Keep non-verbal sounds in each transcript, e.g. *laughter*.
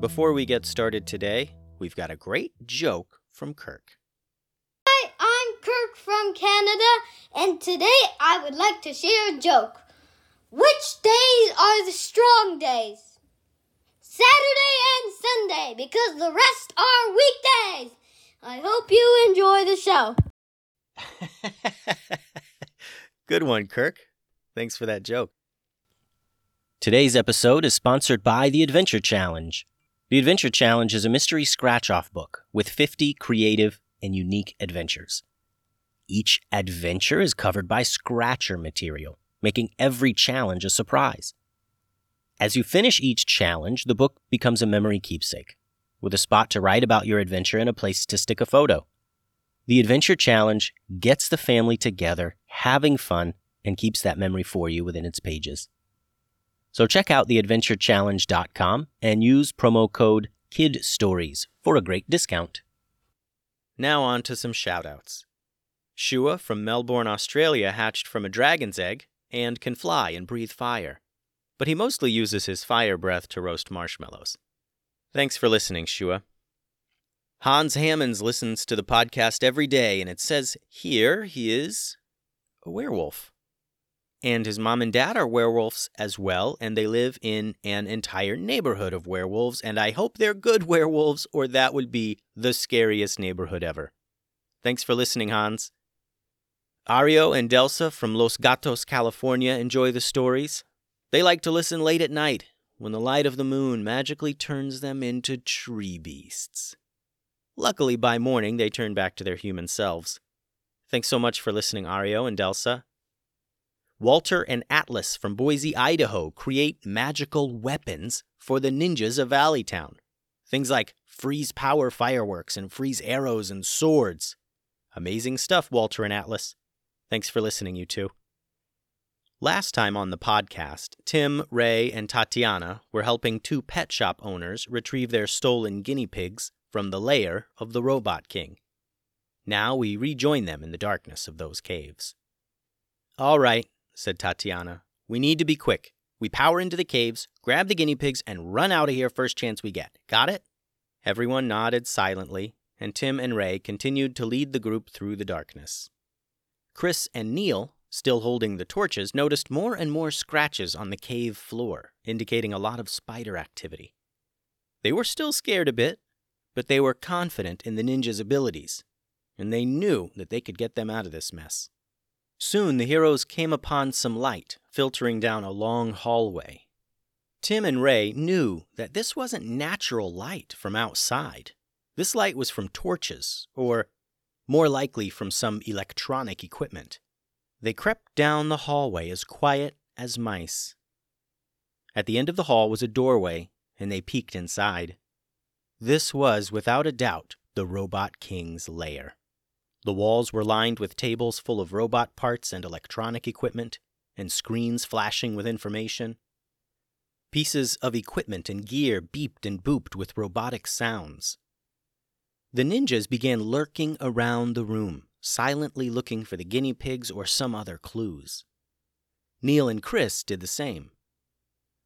Before we get started today, we've got a great joke from Kirk. Hi, I'm Kirk from Canada, and today I would like to share a joke. Which days are the strong days? Saturday and Sunday, because the rest are weekdays. I hope you enjoy the show. *laughs* Good one, Kirk. Thanks for that joke. Today's episode is sponsored by the Adventure Challenge. The Adventure Challenge is a mystery scratch off book with 50 creative and unique adventures. Each adventure is covered by scratcher material, making every challenge a surprise. As you finish each challenge, the book becomes a memory keepsake, with a spot to write about your adventure and a place to stick a photo. The Adventure Challenge gets the family together, having fun, and keeps that memory for you within its pages. So check out theadventurechallenge.com and use promo code KIDSTORIES for a great discount. Now on to some shoutouts. Shua from Melbourne, Australia hatched from a dragon's egg and can fly and breathe fire. But he mostly uses his fire breath to roast marshmallows. Thanks for listening, Shua. Hans Hammonds listens to the podcast every day, and it says here he is a werewolf. And his mom and dad are werewolves as well, and they live in an entire neighborhood of werewolves, and I hope they're good *laughs* werewolves, or that would be the scariest neighborhood ever. Thanks for listening, Hans. Ario and Delsa from Los Gatos, California enjoy the stories. They like to listen late at night when the light of the moon magically turns them into tree beasts. Luckily, by morning, they turn back to their human selves. Thanks so much for listening, Ario and Delsa. Walter and Atlas from Boise, Idaho create magical weapons for the ninjas of Valleytown. Things like freeze power fireworks and freeze arrows and swords. Amazing stuff, Walter and Atlas. Thanks for listening, you two. Last time on the podcast, Tim, Ray, and Tatiana were helping two pet shop owners retrieve their stolen guinea pigs from the lair of the Robot King. Now we rejoin them in the darkness of those caves. All right, said Tatiana. We need to be quick. We power into the caves, grab the guinea pigs, and run out of here first chance we get. Got it? Everyone nodded silently, and Tim and Ray continued to lead the group through the darkness. Chris and Neil, still holding the torches, noticed more and more scratches on the cave floor, indicating a lot of spider activity. They were still scared a bit, but they were confident in the ninja's abilities, and they knew that they could get them out of this mess. Soon the heroes came upon some light filtering down a long hallway. Tim and Ray knew that this wasn't natural light from outside. This light was from torches, or more likely from some electronic equipment. They crept down the hallway as quiet as mice. At the end of the hall was a doorway, and they peeked inside. This was, without a doubt, the Robot King's lair. The walls were lined with tables full of robot parts and electronic equipment, and screens flashing with information. Pieces of equipment and gear beeped and booped with robotic sounds. The ninjas began lurking around the room, silently looking for the guinea pigs or some other clues. Neil and Chris did the same.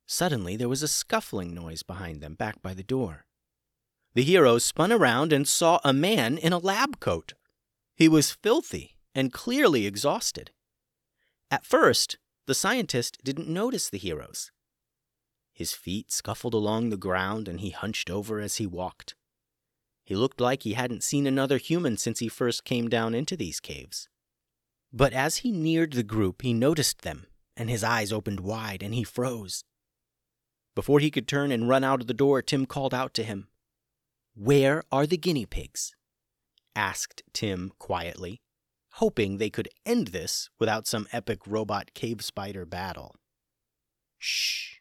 Suddenly, there was a scuffling noise behind them, back by the door. The heroes spun around and saw a man in a lab coat. He was filthy and clearly exhausted. At first, the scientist didn't notice the heroes. His feet scuffled along the ground and he hunched over as he walked. He looked like he hadn't seen another human since he first came down into these caves. But as he neared the group, he noticed them, and his eyes opened wide and he froze. Before he could turn and run out of the door, Tim called out to him. Where are the guinea pigs? Asked Tim quietly, hoping they could end this without some epic robot cave spider battle. Shh,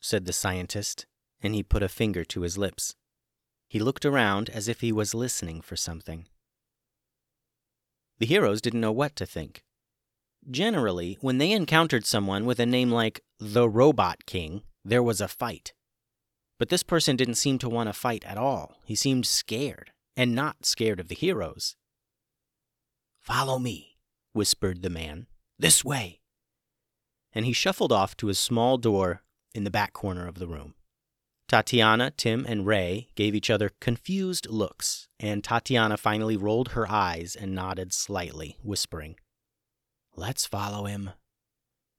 said the scientist, and he put a finger to his lips. He looked around as if he was listening for something. The heroes didn't know what to think. Generally, when they encountered someone with a name like the Robot King, there was a fight. But this person didn't seem to want to fight at all. He seemed scared, and not scared of the heroes. Follow me, whispered the man. This way. And he shuffled off to a small door in the back corner of the room. Tatiana, Tim, and Ray gave each other confused looks, and Tatiana finally rolled her eyes and nodded slightly, whispering, Let's follow him.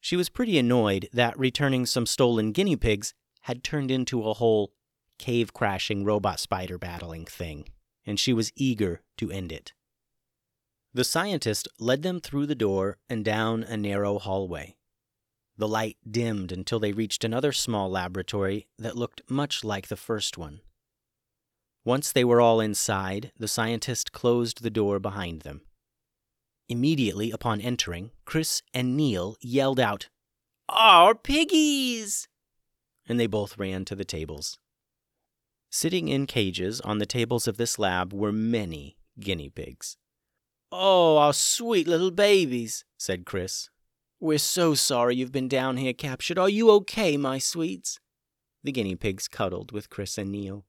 She was pretty annoyed that returning some stolen guinea pigs had turned into a whole cave crashing robot spider battling thing, and she was eager to end it. The scientist led them through the door and down a narrow hallway. The light dimmed until they reached another small laboratory that looked much like the first one. Once they were all inside, the scientist closed the door behind them. Immediately upon entering, Chris and Neil yelled out, Our piggies! And they both ran to the tables. Sitting in cages on the tables of this lab were many guinea pigs. Oh, our sweet little babies, said Chris, we're so sorry you've been down here captured. Are you okay, my sweets? The guinea pigs cuddled with Chris and Neil.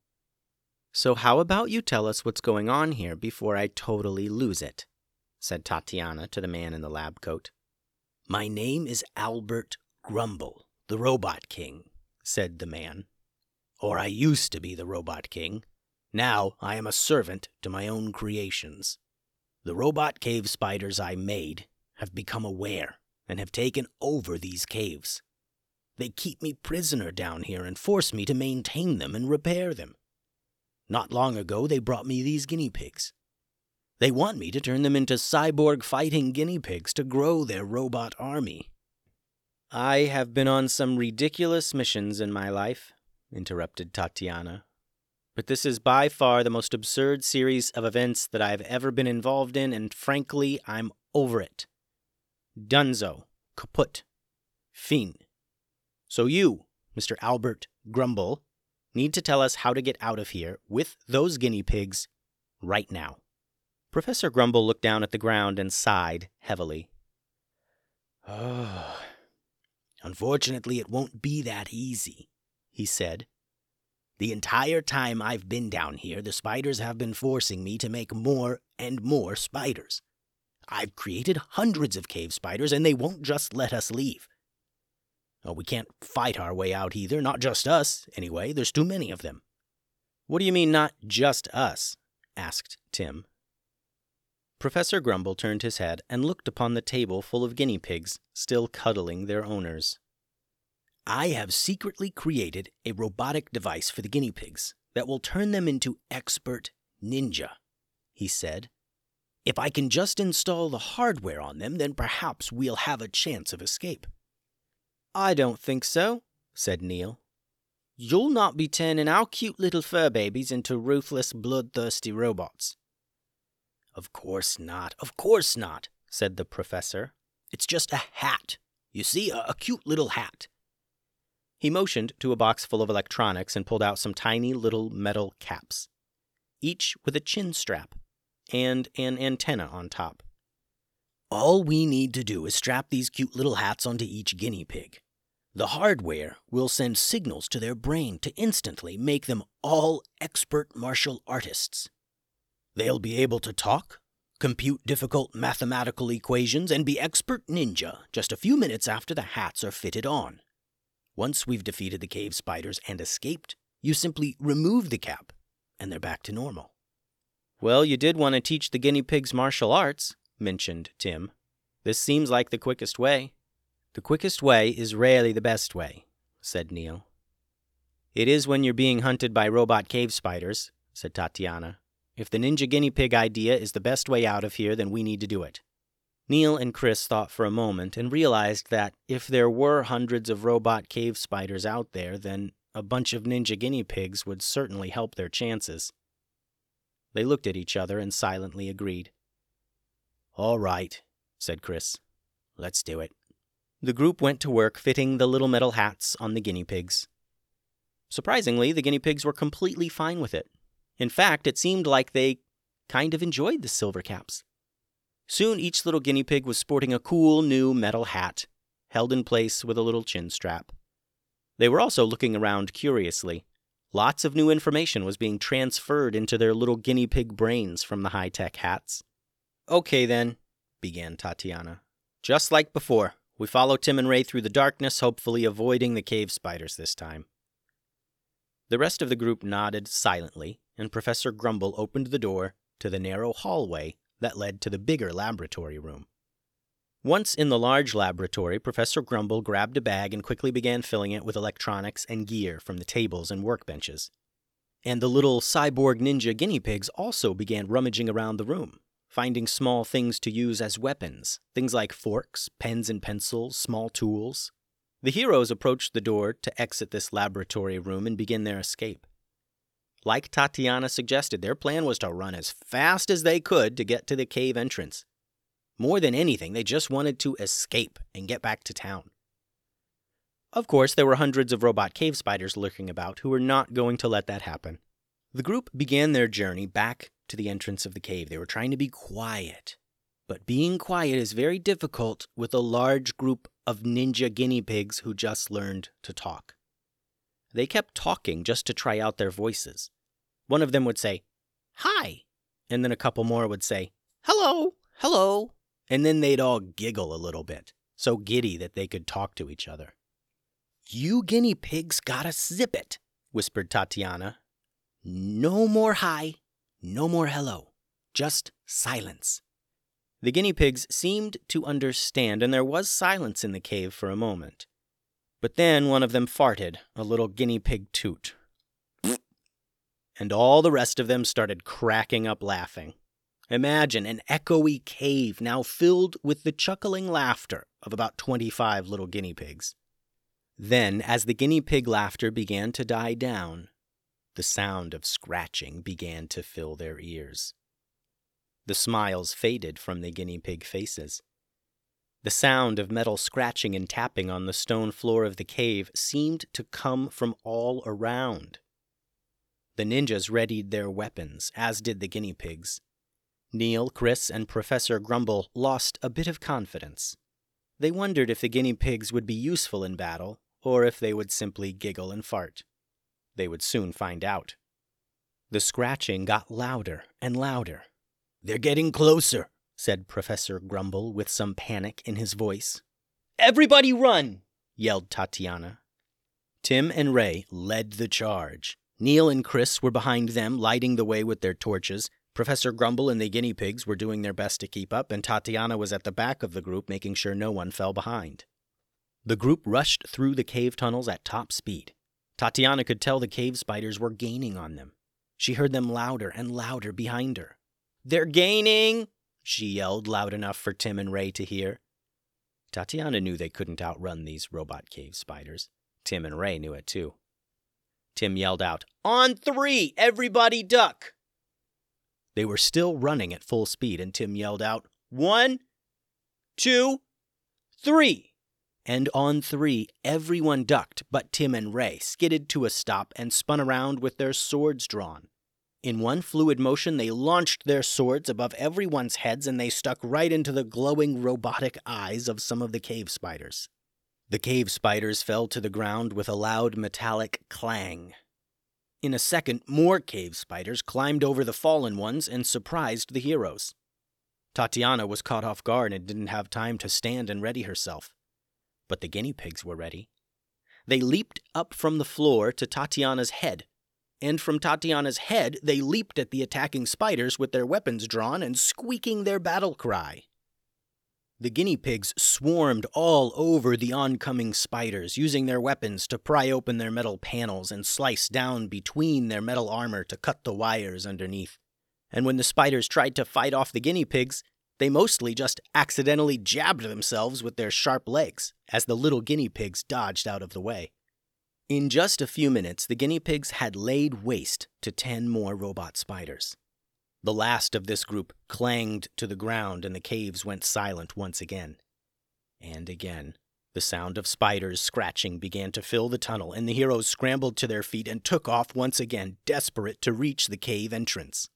So, how about you tell us what's going on here before I totally lose it? said Tatiana to the man in the lab coat. My name is Albert Grumble, the Robot King, said the man. Or I used to be the Robot King. Now I am a servant to my own creations. The robot cave spiders I made have become aware and have taken over these caves. They keep me prisoner down here and force me to maintain them and repair them. Not long ago, they brought me these guinea pigs. They want me to turn them into cyborg fighting guinea pigs to grow their robot army. I have been on some ridiculous missions in my life, interrupted Tatiana. But this is by far the most absurd series of events that I've ever been involved in, and frankly, I'm over it. Dunzo, kaput, fin. So you, Mr. Albert Grumble, need to tell us how to get out of here with those guinea pigs right now. Professor Grumble looked down at the ground and sighed heavily. Oh, unfortunately, it won't be that easy, he said. The entire time I've been down here, the spiders have been forcing me to make more and more spiders. I've created hundreds of cave spiders, and they won't just let us leave. Oh, we can't fight our way out either, not just us, anyway. There's too many of them. What do you mean, not just us? asked Tim. Professor Grumble turned his head and looked upon the table full of guinea pigs, still cuddling their owners. I have secretly created a robotic device for the guinea pigs that will turn them into expert ninja, he said. If I can just install the hardware on them, then perhaps we'll have a chance of escape. I don't think so, said Neil. You'll not be turning our cute little fur babies into ruthless, bloodthirsty robots. Of course not, of course not, said the professor. It's just a hat. You see, a, a cute little hat. He motioned to a box full of electronics and pulled out some tiny little metal caps, each with a chin strap and an antenna on top. All we need to do is strap these cute little hats onto each guinea pig. The hardware will send signals to their brain to instantly make them all expert martial artists. They'll be able to talk, compute difficult mathematical equations, and be expert ninja just a few minutes after the hats are fitted on. Once we've defeated the cave spiders and escaped, you simply remove the cap, and they're back to normal. Well, you did want to teach the guinea pigs martial arts, mentioned Tim. This seems like the quickest way. The quickest way is rarely the best way, said Neil. It is when you're being hunted by robot cave spiders, said Tatiana. If the ninja guinea pig idea is the best way out of here, then we need to do it. Neil and Chris thought for a moment and realized that if there were hundreds of robot cave spiders out there, then a bunch of ninja guinea pigs would certainly help their chances. They looked at each other and silently agreed. All right, said Chris. Let's do it. The group went to work fitting the little metal hats on the guinea pigs. Surprisingly, the guinea pigs were completely fine with it. In fact, it seemed like they kind of enjoyed the silver caps. Soon each little guinea pig was sporting a cool new metal hat, held in place with a little chin strap. They were also looking around curiously. Lots of new information was being transferred into their little guinea pig brains from the high tech hats. Okay, then, began Tatiana. Just like before, we follow Tim and Ray through the darkness, hopefully avoiding the cave spiders this time. The rest of the group nodded silently, and Professor Grumble opened the door to the narrow hallway that led to the bigger laboratory room. Once in the large laboratory, Professor Grumble grabbed a bag and quickly began filling it with electronics and gear from the tables and workbenches. And the little cyborg ninja guinea pigs also began rummaging around the room, finding small things to use as weapons, things like forks, pens and pencils, small tools. The heroes approached the door to exit this laboratory room and begin their escape. Like Tatiana suggested, their plan was to run as fast as they could to get to the cave entrance. More than anything, they just wanted to escape and get back to town. Of course, there were hundreds of robot cave spiders lurking about who were not going to let that happen. The group began their journey back to the entrance of the cave. They were trying to be quiet. But being quiet is very difficult with a large group of ninja guinea pigs who just learned to talk. They kept talking just to try out their voices. One of them would say, Hi, and then a couple more would say, Hello, hello, and then they'd all giggle a little bit, so giddy that they could talk to each other. You guinea pigs gotta zip it, whispered Tatiana. No more hi, no more hello, just silence. The guinea pigs seemed to understand, and there was silence in the cave for a moment. But then one of them farted, a little guinea pig toot. And all the rest of them started cracking up laughing. Imagine an echoey cave now filled with the chuckling laughter of about 25 little guinea pigs. Then, as the guinea pig laughter began to die down, the sound of scratching began to fill their ears. The smiles faded from the guinea pig faces. The sound of metal scratching and tapping on the stone floor of the cave seemed to come from all around. The ninjas readied their weapons, as did the guinea pigs. Neil, Chris, and Professor Grumble lost a bit of confidence. They wondered if the guinea pigs would be useful in battle, or if they would simply giggle and fart. They would soon find out. The scratching got louder and louder. They're getting closer, said Professor Grumble with some panic in his voice. Everybody run! yelled Tatiana. Tim and Ray led the charge. Neil and Chris were behind them, lighting the way with their torches. Professor Grumble and the guinea pigs were doing their best to keep up, and Tatiana was at the back of the group, making sure no one fell behind. The group rushed through the cave tunnels at top speed. Tatiana could tell the cave spiders were gaining on them. She heard them louder and louder behind her. They're gaining! She yelled loud enough for Tim and Ray to hear. Tatiana knew they couldn't outrun these robot cave spiders. Tim and Ray knew it too. Tim yelled out, On three, everybody duck! They were still running at full speed, and Tim yelled out, One, two, three! And on three, everyone ducked but Tim and Ray, skidded to a stop, and spun around with their swords drawn. In one fluid motion, they launched their swords above everyone's heads and they stuck right into the glowing robotic eyes of some of the cave spiders. The cave spiders fell to the ground with a loud metallic clang. In a second, more cave spiders climbed over the fallen ones and surprised the heroes. Tatiana was caught off guard and didn't have time to stand and ready herself. But the guinea pigs were ready. They leaped up from the floor to Tatiana's head, and from Tatiana's head they leaped at the attacking spiders with their weapons drawn and squeaking their battle cry. The guinea pigs swarmed all over the oncoming spiders, using their weapons to pry open their metal panels and slice down between their metal armor to cut the wires underneath. And when the spiders tried to fight off the guinea pigs, they mostly just accidentally jabbed themselves with their sharp legs as the little guinea pigs dodged out of the way. In just a few minutes, the guinea pigs had laid waste to ten more robot spiders. The last of this group clanged to the ground, and the caves went silent once again. And again, the sound of spiders scratching began to fill the tunnel, and the heroes scrambled to their feet and took off once again, desperate to reach the cave entrance.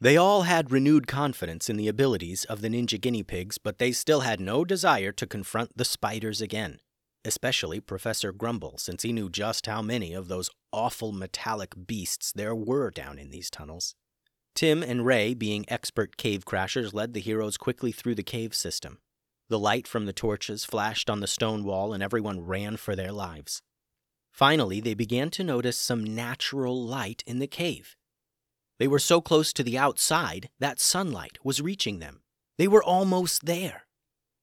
They all had renewed confidence in the abilities of the ninja guinea pigs, but they still had no desire to confront the spiders again, especially Professor Grumble, since he knew just how many of those awful metallic beasts there were down in these tunnels. Tim and Ray, being expert cave crashers, led the heroes quickly through the cave system. The light from the torches flashed on the stone wall, and everyone ran for their lives. Finally, they began to notice some natural light in the cave. They were so close to the outside that sunlight was reaching them. They were almost there.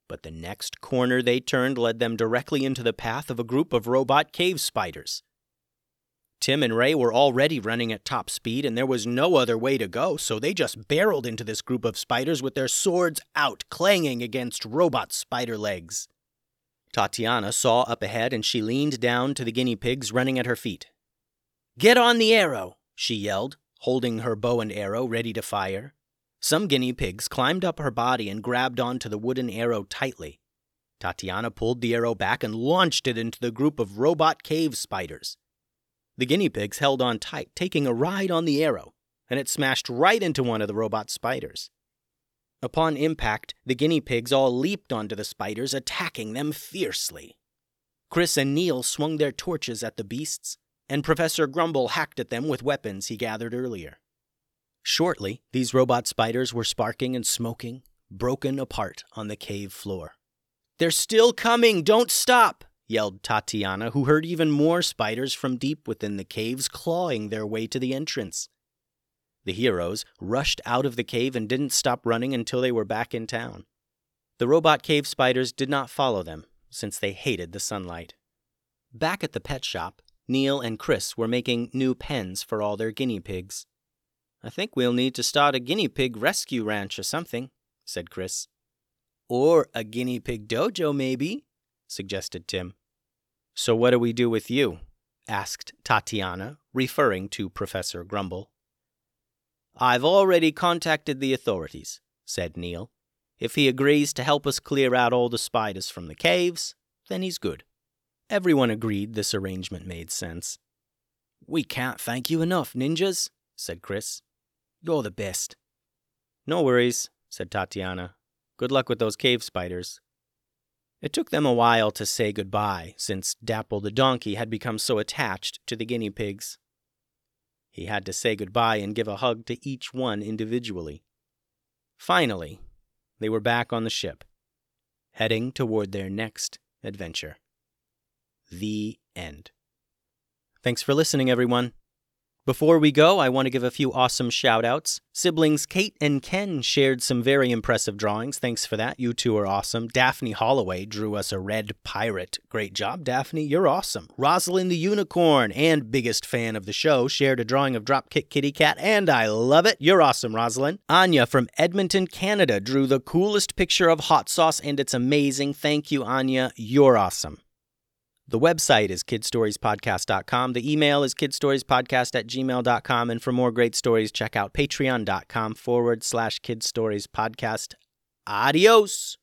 But the next corner they turned led them directly into the path of a group of robot cave spiders. Tim and Ray were already running at top speed, and there was no other way to go, so they just barreled into this group of spiders with their swords out, clanging against robot spider legs. Tatiana saw up ahead, and she leaned down to the guinea pigs running at her feet. Get on the arrow, she yelled, holding her bow and arrow ready to fire. Some guinea pigs climbed up her body and grabbed onto the wooden arrow tightly. Tatiana pulled the arrow back and launched it into the group of robot cave spiders. The guinea pigs held on tight, taking a ride on the arrow, and it smashed right into one of the robot spiders. Upon impact, the guinea pigs all leaped onto the spiders, attacking them fiercely. Chris and Neil swung their torches at the beasts, and Professor Grumble hacked at them with weapons he gathered earlier. Shortly, these robot spiders were sparking and smoking, broken apart on the cave floor. They're still coming! Don't stop! yelled Tatiana, who heard even more spiders from deep within the caves clawing their way to the entrance. The heroes rushed out of the cave and didn't stop running until they were back in town. The robot cave spiders did not follow them, since they hated the sunlight. Back at the pet shop, Neil and Chris were making new pens for all their guinea pigs. I think we'll need to start a guinea pig rescue ranch or something, said Chris. Or a guinea pig dojo, maybe, suggested Tim. So what do we do with you? asked Tatiana, referring to Professor Grumble. I've already contacted the authorities, said Neil. If he agrees to help us clear out all the spiders from the caves, then he's good. Everyone agreed this arrangement made sense. We can't thank you enough, ninjas, said Chris. You're the best. No worries, said Tatiana. Good luck with those cave spiders. It took them a while to say goodbye, since Dapple the donkey had become so attached to the guinea pigs. He had to say goodbye and give a hug to each one individually. Finally, they were back on the ship, heading toward their next adventure. The end. Thanks for listening, everyone. Before we go, I want to give a few awesome shout outs. Siblings Kate and Ken shared some very impressive drawings. Thanks for that. You two are awesome. Daphne Holloway drew us a red pirate. Great job, Daphne. You're awesome. Rosalind the Unicorn and biggest fan of the show shared a drawing of Dropkick Kitty Cat, and I love it. You're awesome, Rosalind. Anya from Edmonton, Canada drew the coolest picture of hot sauce, and it's amazing. Thank you, Anya. You're awesome. The website is kidstoriespodcast.com. The email is kidstoriespodcast at gmail.com. And for more great stories, check out patreon.com forward slash kidstoriespodcast. Adios.